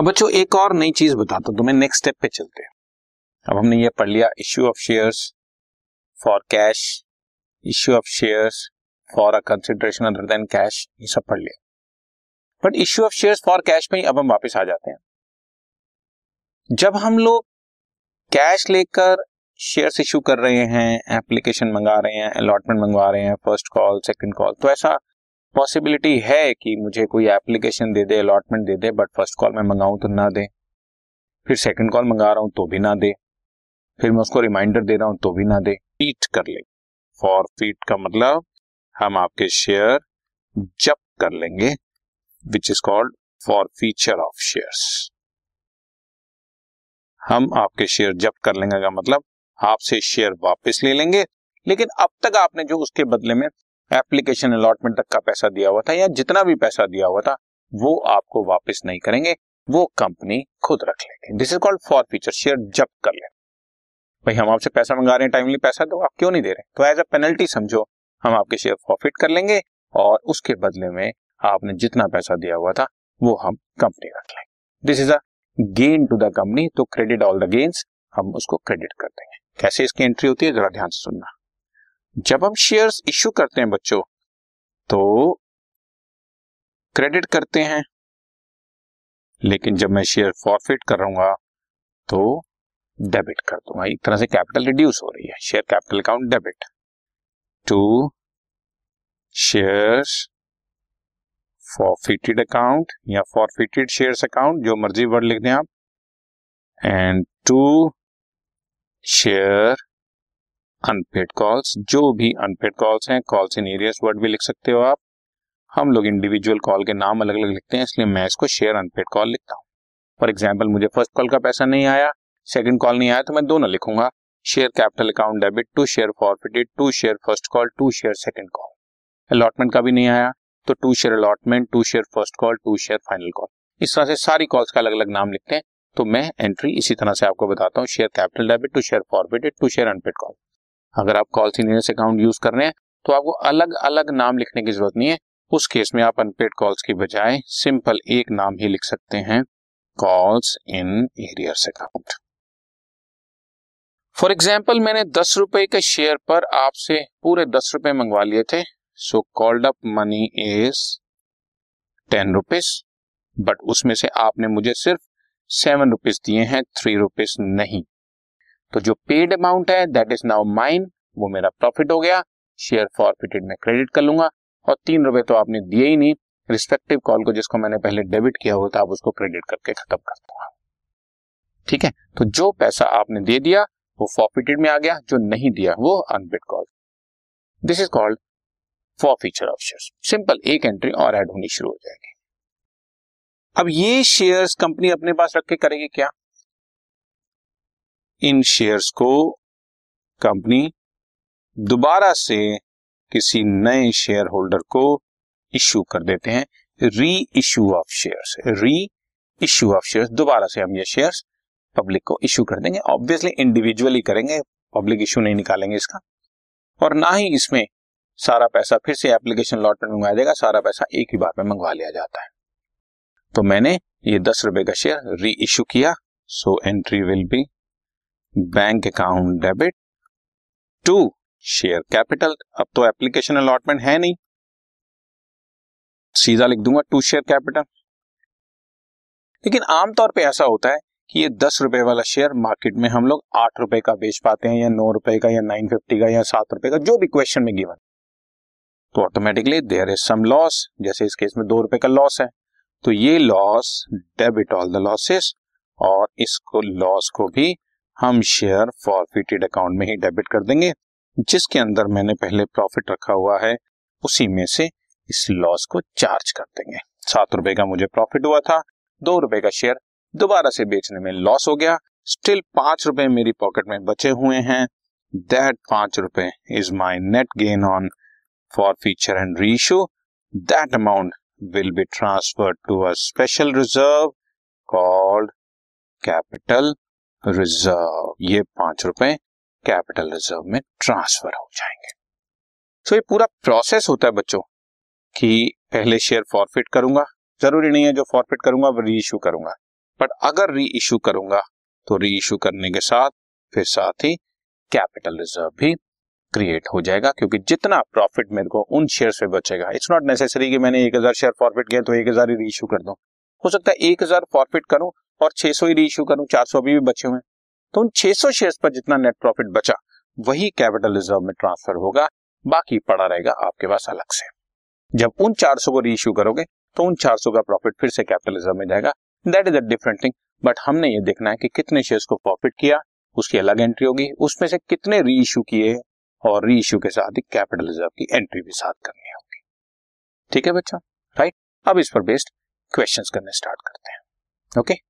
अब बच्चों, एक और नई चीज़ बताता हूँ तुम्हें नेक्स्ट स्टेप पे चलते हैं। अब हमने ये पढ़ लिया issue of shares for cash issue of shares for a consideration other than cash ये सब पढ़ लिया। But issue of shares for cash में ही अब हम वापस आ जाते हैं। जब हम लोग कैश लेकर शेयर्स इशू कर रहे हैं एप्लीकेशन मंगा रहे हैं अलॉटमेंट मंगवा रहे हैं फ़र्स्ट कॉल सेकंड कॉल तो ऐसा पॉसिबिलिटी है कि मुझे कोई एप्लीकेशन दे दे अलॉटमेंट दे दे बट फ़र्स्ट कॉल में मंगाऊं तो ना दे। फिर सेकंड कॉल मंगा रहा हूँ तो भी ना दे। फिर मैं उसको रिमाइंडर दे रहा हूँ तो भी ना दे। फीट कर ले। फॉर फीट का मतलब हम आपके शेयर जब्त कर लेंगे which is called forfeiture of shares हम आपके शेयर जब्त कर लेंगे का मतलब आपसे शेयर वापस ले लेंगे, लेकिन अब तक आपने जो उसके बदले में एप्लीकेशन अलॉटमेंट तक का पैसा दिया हुआ था या जितना भी पैसा दिया हुआ था, वो आपको वापस नहीं करेंगे, वो कंपनी खुद रख लेगी। This is called forfeiture share जब्त कर ले। भाई, हम आपसे पैसा मंगा रहे हैं टाइमली पैसा तो आप क्यों नहीं दे रहे? तो एज अ पेनल्टी समझो, हम आपके शेयर फॉरफिट कर लेंगे और उसके बदले में आपने जितना पैसा दिया हुआ था, वो हम कंपनी रख लेंगे। This is a gain to the company तो क्रेडिट ऑल द गेन्स हम उसको क्रेडिट कर देंगे। कैसे इसकी एंट्री होती है, जरा ध्यान से सुनना। जब हम शेयर्स इश्यू करते हैं बच्चों तो क्रेडिट करते हैं। लेकिन जब मैं शेयर फॉरफिट करूँगा तो डेबिट कर दूँगा। एक तरह से कैपिटल रिड्यूस हो रही है। Share capital account debit to shares forfeited account या फॉरफिटेड शेयर्स अकाउंट जो मर्ज़ी वर्ड लिख दें आप and to share unpaid calls जो भी अनपेड कॉल्स हैं कॉल्स इन एरियस वर्ड भी लिख सकते हो आप। हम लोग इंडिविजुअल कॉल के नाम अलग अलग लिखते हैं, इसलिए मैं इसको शेयर अनपेड कॉल लिखता हूँ। फॉर एग्ज़ाम्पल मुझे फ़र्स्ट कॉल का पैसा नहीं आया सेकंड कॉल नहीं आया तो मैं दोनों लिखूँगा। Share capital account debit to share forfeited to share first call to share second call allotment का भी नहीं आया तो to share allotment to share first call to share final call इस तरह से सारी कॉल्स का अलग अलग नाम लिखते हैं। तो मैं एंट्री इसी तरह से आपको बताता हूँ। Share capital debit to share forfeited to share unpaid call अगर आप कॉल सीनियर्स अकाउंट यूज़ कर रहे हैं तो आपको अलग अलग नाम लिखने की ज़रूरत नहीं है। उस केस में आप अनपेड कॉल्स की बजाय सिंपल एक नाम ही लिख सकते हैं calls in arrears account for example मैंने दस रुपए के शेयर पर आपसे पूरे दस रुपए मंगवा लिए थे। So called up money is ten rupees but उसमें से आपने मुझे सिर्फ़ सेवन रुपीज़ दिए हैं थ्री रुपीज़ नहीं। तो जो पेड अमाउंट है दैट इज़ नाउ माइन वो मेरा प्रॉफिट हो गया शेयर फॉरफिटेड में क्रेडिट कर लूँगा, और तीन रुपए तो आपने दिए ही नहीं रिस्पेक्टिव कॉल को जिसको मैंने पहले डेबिट किया हुआ था आप उसको क्रेडिट करके खत्म कर दूँगा। ठीक है? तो जो पैसा आपने दे दिया, वो फॉरफिटेड में आ गया, जो नहीं दिया, वो unpaid call this is called forfeiture of share simple एक एंट्री और ऐड होनी शुरू हो जाएगी। अब ये शेयर्स कंपनी अपने पास रख के करेगी क्या? इन शेयर्स को कंपनी दोबारा से किसी नए शेयर होल्डर को इश्यू कर देते हैं। Reissue of shares reissue of shares दोबारा से हम ये शेयर्स पब्लिक को इश्यू कर देंगे। ऑब्वियसली इंडिविजुअली करेंगे पब्लिक इश्यू नहीं निकालेंगे इसका। और ना ही इसमें सारा पैसा फिर से एप्लीकेशन लॉट में मंगवाया जाएगा सारा पैसा एक ही बार में मंगवा लिया जाता है। तो मैंने ये दस रुपए का शेयर री इश्यू किया so entry will be bank account debit to share capital अब तो एप्लीकेशन अलॉटमेंट है नहीं। सीधा लिख दूँगा टू शेयर कैपिटल लेकिन आमतौर पे ऐसा होता है कि ये दस रुपए वाला शेयर मार्केट में हम लोग आठ रुपए का बेच पाते हैं या नौ रुपए का या नाइन फिफ्टी का या सात रुपए का, जो भी क्वेश्चन में गिवन तो automatically there is some loss जैसे इस केस में दो रुपए का लॉस है। तो ये loss debit all the losses और इसको लॉस को भी हम शेयर फॉरफिटेड अकाउंट में ही डेबिट कर देंगे, जिसके अंदर मैंने पहले प्रॉफिट रखा हुआ है, उसी में से इस लॉस को चार्ज कर देंगे। सात रुपए का मुझे प्रॉफिट हुआ था, दो रुपए का शेयर दोबारा से बेचने में लॉस हो गया। स्टिल पाँच रुपए मेरी पॉकेट में बचे हुए हैं। दैट पाँच रुपए is my net gain on forfeiture and reissue that amount will be transfer to a special reserve called capital reserve ये पाँच रुपए कैपिटल रिज़र्व में ट्रांसफ़र हो जाएँगे। तो ये पूरा प्रोसेस होता है बच्चों, कि पहले शेयर फॉरफिट करूँगा। ज़रूरी नहीं है जो फॉरफिट करूँगा, वो री इशू करूँगा। बट अगर री इशू करूँगा तो री इशू करने के साथ, फिर साथ ही कैपिटल रिज़र्व भी क्रिएट हो जाएगा, क्योंकि जितना प्रॉफिट मेरे को उन शेयर से बचेगा। इट्स नॉट नेसेसरी कि मैंने एक हज़ार शेयर फॉरफिट किया तो एक हज़ार ही री इशू कर दूँ। हो सकता है एक हज़ार फॉरफिट करूँ और 600 ही री इशू करूँ 400 अभी भी बचे हुए हैं। तो उन 600 शेयर्स पर जितना नेट प्रॉफिट बचा, वही कैपिटल रिज़र्व में ट्रांसफ़र होगा। बाकी पड़ा रहेगा आपके पास अलग से। जब उन 400 को री इशू करोगे तो उन 400 का प्रॉफिट फिर से कैपिटल रिज़र्व में जाएगा। That is a different thing but हमने ये देखना है कि कितने शेयर्स को प्रॉफिट किया, उसकी अलग एंट्री होगी, उसमें से कितने री किए और री के साथ ही कैपिटल रिज़र्व की एंट्री भी साथ करनी होगी। ठीक है बच्चा? राइट अब इस पर बेस्ड क्वेश्चंस करने स्टार्ट करते हैं। Okay